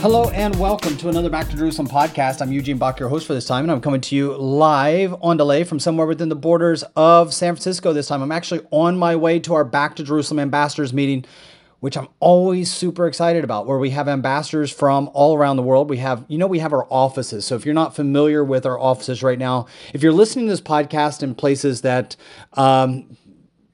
Hello and welcome to another Back to Jerusalem podcast. I'm Eugene Bach, your host for this time, and I'm coming to you live on delay from somewhere within the borders of San Francisco this time. I'm actually on my way to our Back to Jerusalem ambassadors meeting, which I'm always super excited about, where we have ambassadors from all around the world. We have, you know, we have our offices. So if you're not familiar with our offices right now, if you're listening to this podcast in places that, um,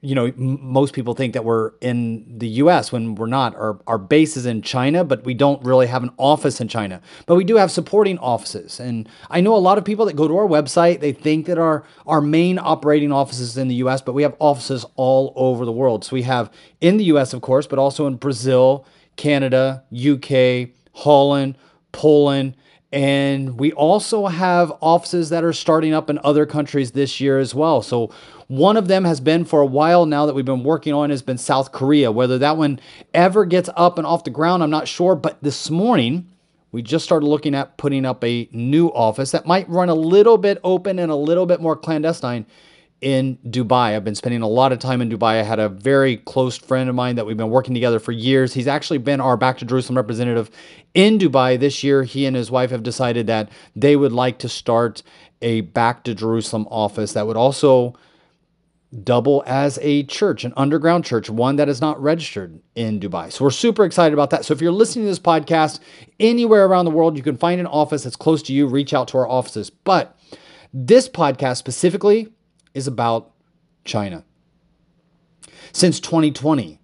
you know, m- most people think that we're in the US when we're not. Our, our base is in China, but we don't really have an office in China. But we do have supporting offices. And I know a lot of people that go to our website, they think that our, our main operating office is in the US, but we have offices all over the world. So we have in the US, of course, but also in Brazil, Canada, UK, Holland, Poland, and we also have offices that are starting up in other countries this year as well. So one of them has been for a while now that we've been working on has been South Korea. Whether that one ever gets up and off the ground, I'm not sure. But this morning, we just started looking at putting up a new office that might run a little bit open and a little bit more clandestine in Dubai. I've been spending a lot of time in Dubai. I had a very close friend of mine that we've been working together for years. He's actually been our Back to Jerusalem representative in Dubai this year. He and his wife have decided that they would like to start a Back to Jerusalem office that would also double as a church, an underground church, one that is not registered in Dubai. So we're super excited about that. So if you're listening to this podcast anywhere around the world, you can find an office that's close to you, reach out to our offices. But this podcast specifically is about China. Since 2020,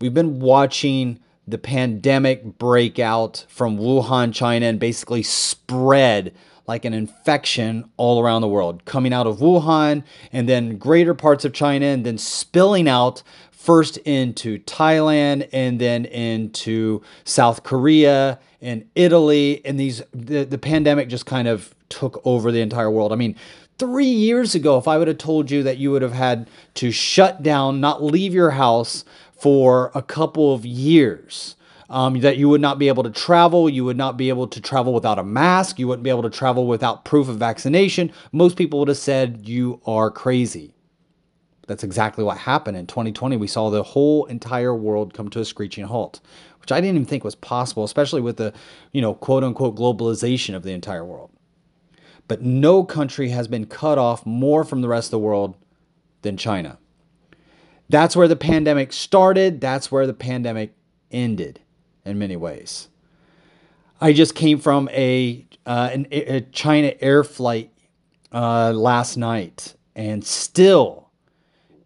we've been watching the pandemic break out from Wuhan, China, and basically spread like an infection all around the world, coming out of Wuhan and then greater parts of China and then spilling out first into Thailand and then into South Korea and Italy. And these the, the pandemic just kind of took over the entire world. I mean, three years ago, if I would have told you that you would have had to shut down, not leave your house for a couple of years, um, that you would not be able to travel, you would not be able to travel without a mask, you wouldn't be able to travel without proof of vaccination, most people would have said you are crazy. That's exactly what happened in 2020. We saw the whole entire world come to a screeching halt, which I didn't even think was possible, especially with the, you know, quote unquote globalization of the entire world. But no country has been cut off more from the rest of the world than China. That's where the pandemic started. That's where the pandemic ended in many ways. I just came from a, uh, an, a China air flight uh, last night, and still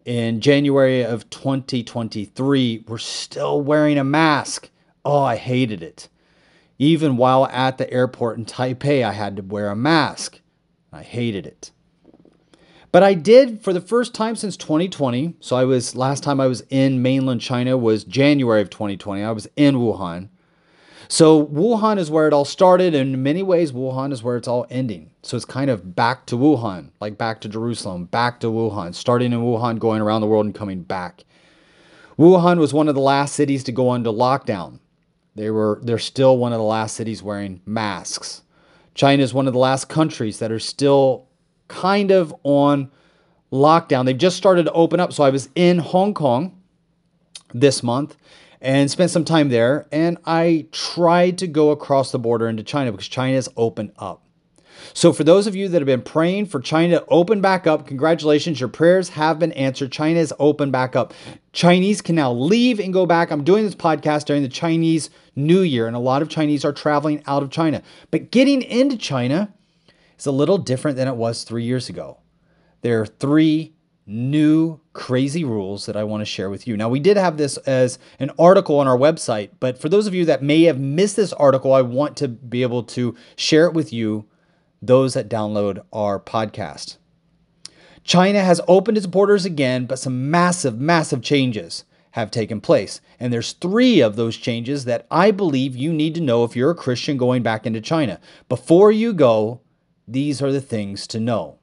in January of 2023, we're still wearing a mask. Oh, I hated it. Even while at the airport in Taipei, I had to wear a mask. I hated it. But I did for the first time since 2020. So I was last time I was in mainland China was January of 2020. I was in Wuhan. So Wuhan is where it all started, and in many ways, Wuhan is where it's all ending. So it's kind of back to Wuhan, like back to Jerusalem, back to Wuhan, starting in Wuhan, going around the world and coming back. Wuhan was one of the last cities to go under lockdown. They were they're still one of the last cities wearing masks. China is one of the last countries that are still kind of on lockdown. They've just started to open up. So I was in Hong Kong this month and spent some time there. And I tried to go across the border into China because China has opened up. So, for those of you that have been praying for China to open back up, congratulations, your prayers have been answered. China is open back up. Chinese can now leave and go back. I'm doing this podcast during the Chinese New Year, and a lot of Chinese are traveling out of China. But getting into China is a little different than it was three years ago. There are three new crazy rules that I want to share with you. Now, we did have this as an article on our website, but for those of you that may have missed this article, I want to be able to share it with you, those that download our podcast. China has opened its borders again, but some massive, massive changes have taken place. And there's three of those changes that I believe you need to know if you're a Christian going back into China. Before you go, these are the things to know.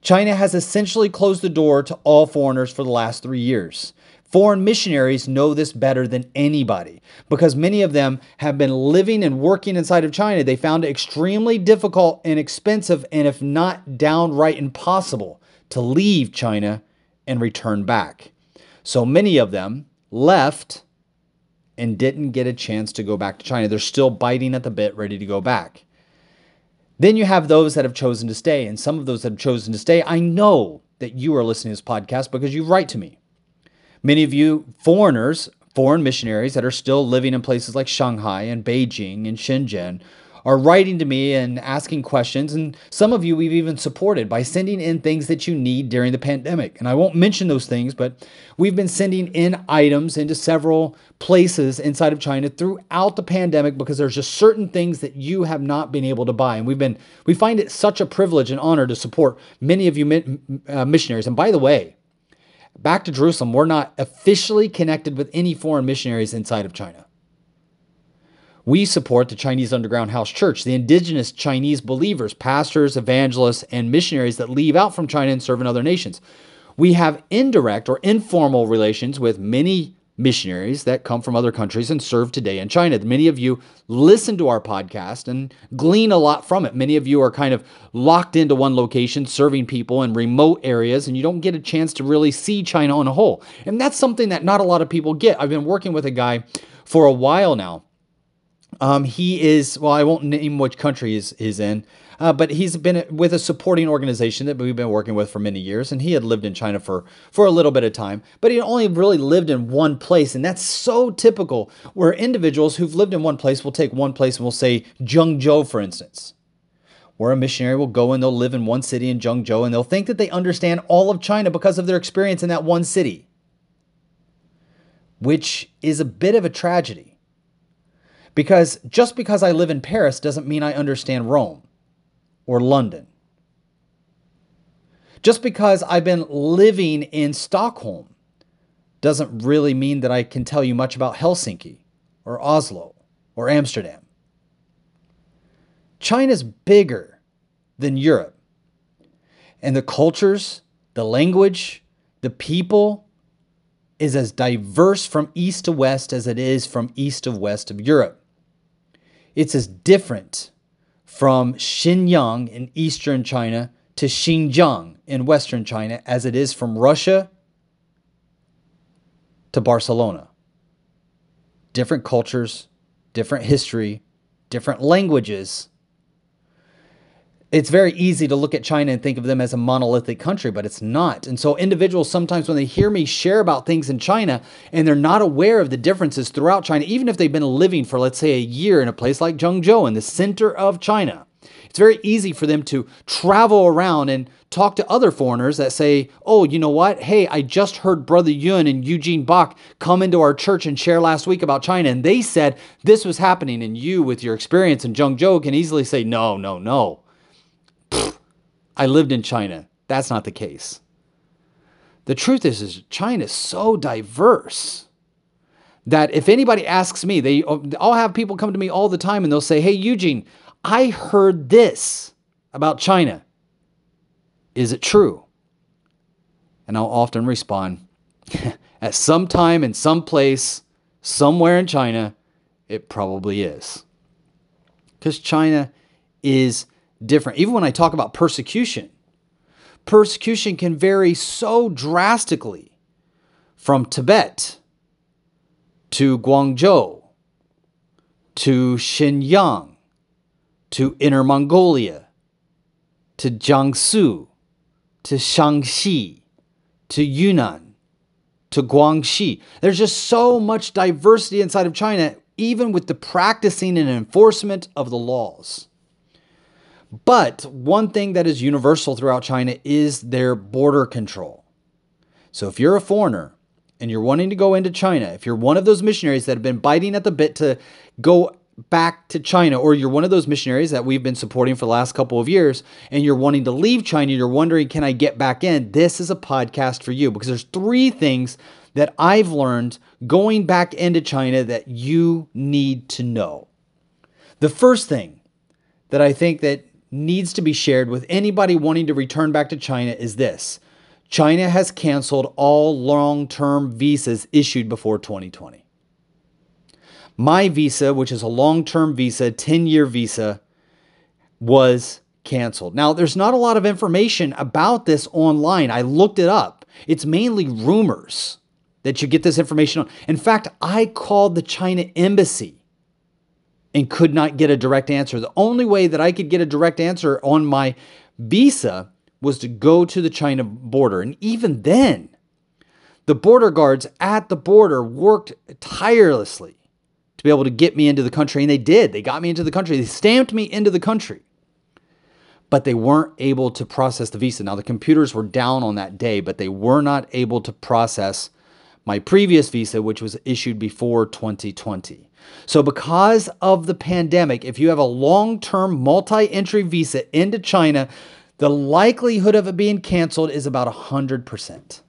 China has essentially closed the door to all foreigners for the last three years. Foreign missionaries know this better than anybody because many of them have been living and working inside of China. They found it extremely difficult and expensive, and if not downright impossible, to leave China and return back. So many of them left and didn't get a chance to go back to China. They're still biting at the bit, ready to go back. Then you have those that have chosen to stay, and some of those that have chosen to stay, I know that you are listening to this podcast because you write to me. Many of you foreigners, foreign missionaries that are still living in places like Shanghai and Beijing and Shenzhen are writing to me and asking questions. And some of you we've even supported by sending in things that you need during the pandemic. And I won't mention those things, but we've been sending in items into several places inside of China throughout the pandemic because there's just certain things that you have not been able to buy. And we've been, we find it such a privilege and honor to support many of you uh, missionaries. And by the way, back to Jerusalem, we're not officially connected with any foreign missionaries inside of China. We support the Chinese Underground House Church, the indigenous Chinese believers, pastors, evangelists, and missionaries that leave out from China and serve in other nations. We have indirect or informal relations with many missionaries that come from other countries and serve today in China. Many of you listen to our podcast and glean a lot from it. Many of you are kind of locked into one location, serving people in remote areas, and you don't get a chance to really see China on a whole. And that's something that not a lot of people get. I've been working with a guy for a while now. Um, he is, well, I won't name which country he's, in, uh, but he's been with a supporting organization that we've been working with for many years, and he had lived in China for for a little bit of time, but he only really lived in one place, and that's so typical. Where individuals who've lived in one place will take one place and will say Zhengzhou, for instance, where a missionary will go and they'll live in one city in Zhengzhou, and they'll think that they understand all of China because of their experience in that one city, which is a bit of a tragedy. Because just because I live in Paris doesn't mean I understand Rome or London. Just because I've been living in Stockholm doesn't really mean that I can tell you much about Helsinki or Oslo or Amsterdam. China's bigger than Europe. And the cultures, the language, the people is as diverse from east to west as it is from east to west of Europe. It's as different from Zhejiang in eastern China to Xinjiang in western China as it is from Russia to Barcelona. Different cultures, different history, different languages. It's very easy to look at China and think of them as a monolithic country, but it's not. And so, individuals sometimes, when they hear me share about things in China and they're not aware of the differences throughout China, even if they've been living for, let's say, a year in a place like Zhengzhou in the center of China, it's very easy for them to travel around and talk to other foreigners that say, oh, you know what? Hey, I just heard Brother Yun and Eugene Bach come into our church and share last week about China, and they said this was happening. And you, with your experience in Zhengzhou, can easily say, no, no, no. I lived in China. That's not the case. The truth is, is China is so diverse that if anybody asks me, they I'll have people come to me all the time and they'll say, "Hey Eugene, I heard this about China. Is it true?" And I'll often respond, "At some time in some place, somewhere in China, it probably is." Cuz China is different. Even when I talk about persecution, persecution can vary so drastically from Tibet to Guangzhou to Xinjiang to Inner Mongolia to Jiangsu to Shaanxi to Yunnan to Guangxi. There's just so much diversity inside of China, even with the practicing and enforcement of the laws. But one thing that is universal throughout China is their border control. So if you're a foreigner and you're wanting to go into China, if you're one of those missionaries that have been biting at the bit to go back to China, or you're one of those missionaries that we've been supporting for the last couple of years, and you're wanting to leave China, you're wondering, can I get back in? This is a podcast for you because there's three things that I've learned going back into China that you need to know. The first thing that I think that needs to be shared with anybody wanting to return back to China is this. China has canceled all long-term visas issued before 2020. My visa, which is a long-term visa, 10-year visa, was canceled. Now, there's not a lot of information about this online. I looked it up. It's mainly rumors that you get this information on. In fact, I called the China embassy and could not get a direct answer. The only way that I could get a direct answer on my visa was to go to the China border. And even then, the border guards at the border worked tirelessly to be able to get me into the country. And they did. They got me into the country. They stamped me into the country. But they weren't able to process the visa. Now, the computers were down on that day, but they were not able to process my previous visa, which was issued before 2020. So, because of the pandemic, if you have a long term multi entry visa into China, the likelihood of it being canceled is about 100%.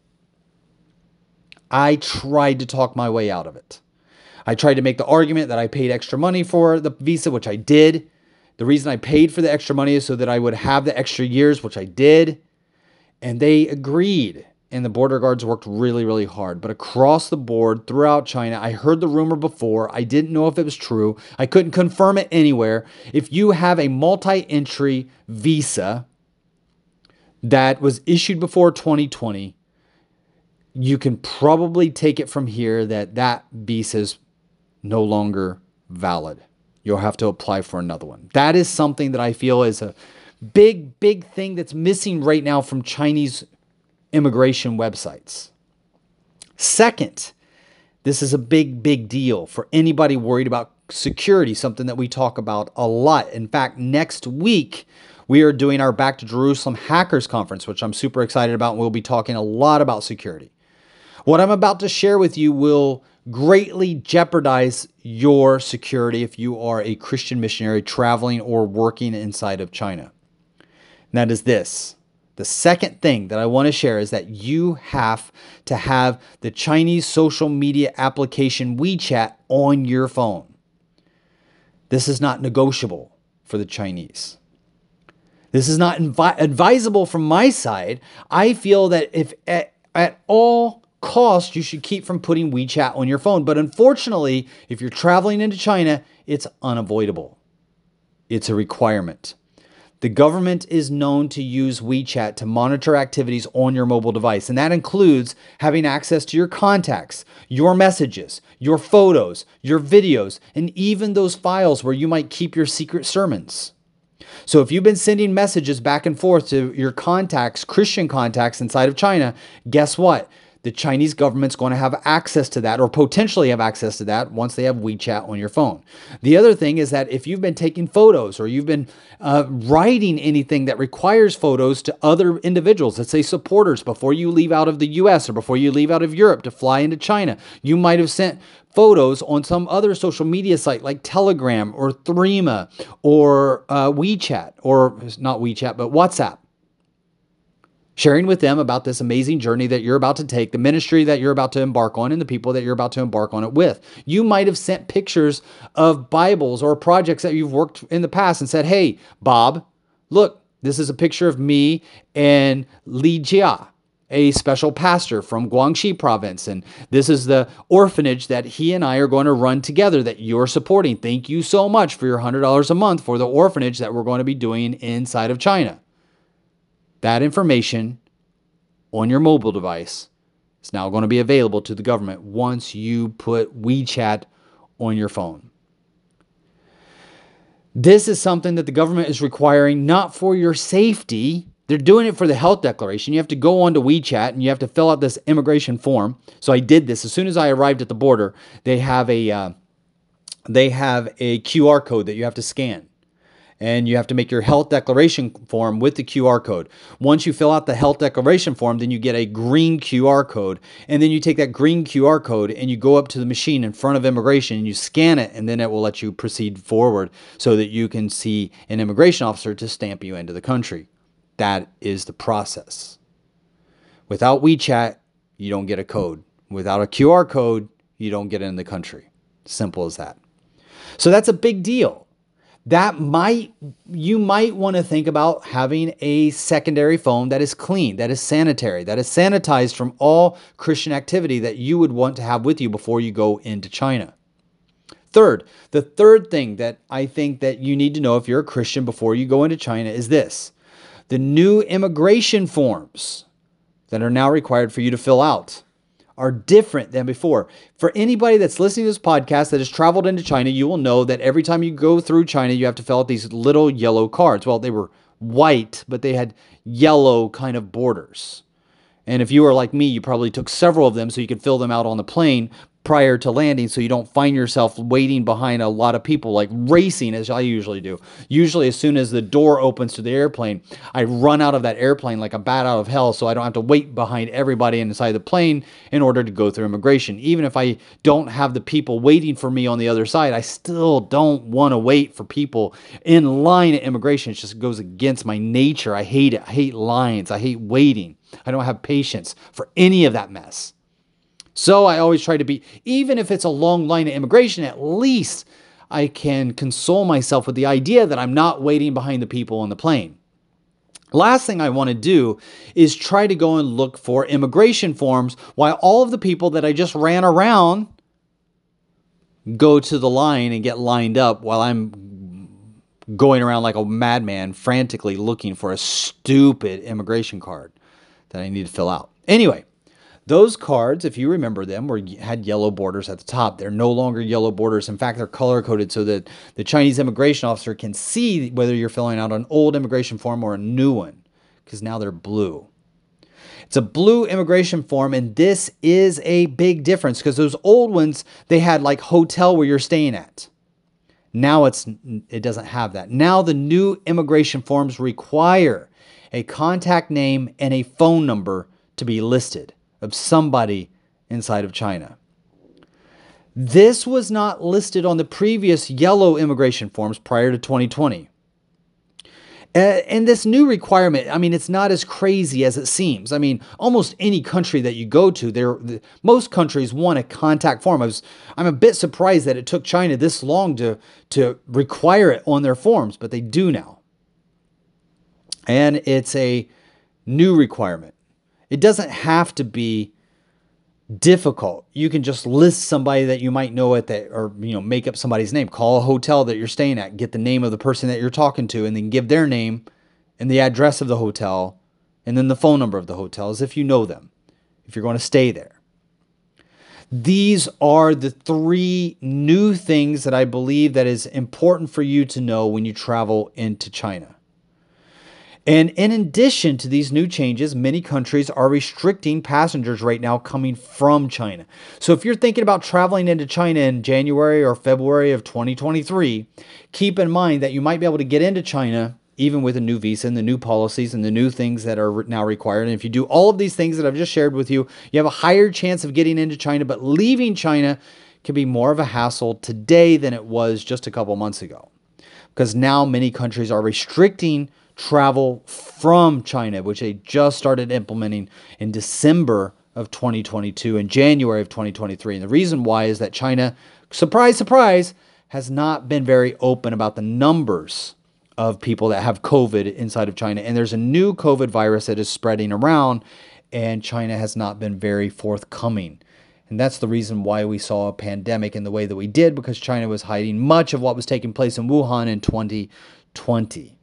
I tried to talk my way out of it. I tried to make the argument that I paid extra money for the visa, which I did. The reason I paid for the extra money is so that I would have the extra years, which I did. And they agreed and the border guards worked really, really hard. But across the board, throughout China, I heard the rumor before. I didn't know if it was true. I couldn't confirm it anywhere. If you have a multi entry visa that was issued before 2020, you can probably take it from here that that visa is no longer valid. You'll have to apply for another one. That is something that I feel is a big, big thing that's missing right now from Chinese immigration websites. Second, this is a big, big deal for anybody worried about security, something that we talk about a lot. In fact, next week, we are doing our Back to Jerusalem Hackers Conference, which I'm super excited about, and we'll be talking a lot about security. What I'm about to share with you will greatly jeopardize your security if you are a Christian missionary traveling or working inside of China. And that is this the second thing that I want to share is that you have to have the Chinese social media application WeChat on your phone. This is not negotiable for the Chinese. This is not invi- advisable from my side. I feel that if at, at all costs you should keep from putting WeChat on your phone, but unfortunately, if you're traveling into China, it's unavoidable. It's a requirement. The government is known to use WeChat to monitor activities on your mobile device, and that includes having access to your contacts, your messages, your photos, your videos, and even those files where you might keep your secret sermons. So if you've been sending messages back and forth to your contacts, Christian contacts inside of China, guess what? The Chinese government's going to have access to that or potentially have access to that once they have WeChat on your phone. The other thing is that if you've been taking photos or you've been uh, writing anything that requires photos to other individuals, let's say supporters, before you leave out of the US or before you leave out of Europe to fly into China, you might have sent photos on some other social media site like Telegram or Threema or uh, WeChat or not WeChat, but WhatsApp sharing with them about this amazing journey that you're about to take, the ministry that you're about to embark on, and the people that you're about to embark on it with. You might have sent pictures of Bibles or projects that you've worked in the past and said, Hey, Bob, look, this is a picture of me and Li Jia. A special pastor from Guangxi province. And this is the orphanage that he and I are going to run together that you're supporting. Thank you so much for your $100 a month for the orphanage that we're going to be doing inside of China. That information on your mobile device is now going to be available to the government once you put WeChat on your phone. This is something that the government is requiring not for your safety. They're doing it for the health declaration. You have to go onto WeChat and you have to fill out this immigration form. So I did this as soon as I arrived at the border. They have a uh, they have a QR code that you have to scan and you have to make your health declaration form with the QR code. Once you fill out the health declaration form, then you get a green QR code. And then you take that green QR code and you go up to the machine in front of immigration and you scan it, and then it will let you proceed forward so that you can see an immigration officer to stamp you into the country. That is the process. Without WeChat, you don't get a code. Without a QR code, you don't get in the country. Simple as that. So that's a big deal. That might, you might want to think about having a secondary phone that is clean, that is sanitary, that is sanitized from all Christian activity that you would want to have with you before you go into China. Third, the third thing that I think that you need to know if you're a Christian before you go into China is this the new immigration forms that are now required for you to fill out are different than before. For anybody that's listening to this podcast that has traveled into China, you will know that every time you go through China, you have to fill out these little yellow cards. Well, they were white, but they had yellow kind of borders. And if you were like me, you probably took several of them so you could fill them out on the plane prior to landing so you don't find yourself waiting behind a lot of people, like racing as I usually do. Usually, as soon as the door opens to the airplane, I run out of that airplane like a bat out of hell so I don't have to wait behind everybody inside the plane in order to go through immigration. Even if I don't have the people waiting for me on the other side, I still don't want to wait for people in line at immigration. It just goes against my nature. I hate it. I hate lines. I hate waiting. I don't have patience for any of that mess. So I always try to be, even if it's a long line of immigration, at least I can console myself with the idea that I'm not waiting behind the people on the plane. Last thing I want to do is try to go and look for immigration forms while all of the people that I just ran around go to the line and get lined up while I'm going around like a madman frantically looking for a stupid immigration card that I need to fill out. Anyway, those cards, if you remember them, were had yellow borders at the top. They're no longer yellow borders. In fact, they're color coded so that the Chinese immigration officer can see whether you're filling out an old immigration form or a new one, because now they're blue. It's a blue immigration form, and this is a big difference because those old ones they had like hotel where you're staying at. Now it's it doesn't have that. Now the new immigration forms require a contact name and a phone number to be listed of somebody inside of China. This was not listed on the previous yellow immigration forms prior to 2020. Uh, and this new requirement, I mean, it's not as crazy as it seems. I mean, almost any country that you go to, there, most countries want a contact form. I was, I'm a bit surprised that it took China this long to to require it on their forms, but they do now. And it's a new requirement. It doesn't have to be difficult. You can just list somebody that you might know at that, or you know, make up somebody's name. Call a hotel that you're staying at, get the name of the person that you're talking to, and then give their name and the address of the hotel, and then the phone number of the hotel, as if you know them, if you're going to stay there. These are the three new things that I believe that is important for you to know when you travel into China. And in addition to these new changes, many countries are restricting passengers right now coming from China. So if you're thinking about traveling into China in January or February of 2023, keep in mind that you might be able to get into China even with a new visa and the new policies and the new things that are now required. And if you do all of these things that I've just shared with you, you have a higher chance of getting into China, but leaving China can be more of a hassle today than it was just a couple months ago. Because now many countries are restricting travel from China, which they just started implementing in December of 2022 and January of 2023. And the reason why is that China, surprise, surprise, has not been very open about the numbers of people that have COVID inside of China. And there's a new COVID virus that is spreading around, and China has not been very forthcoming. And that's the reason why we saw a pandemic in the way that we did, because China was hiding much of what was taking place in Wuhan in 2020.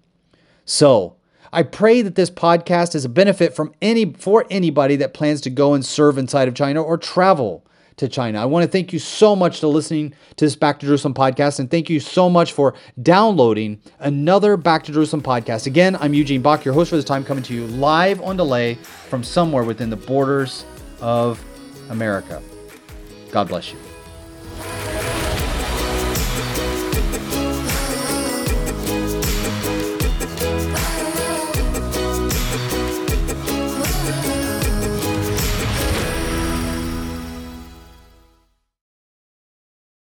So, I pray that this podcast is a benefit from any for anybody that plans to go and serve inside of China or travel to China. I want to thank you so much for listening to this Back to Jerusalem podcast, and thank you so much for downloading another Back to Jerusalem podcast. Again, I'm Eugene Bach, your host for this time, coming to you live on delay from somewhere within the borders of America. God bless you.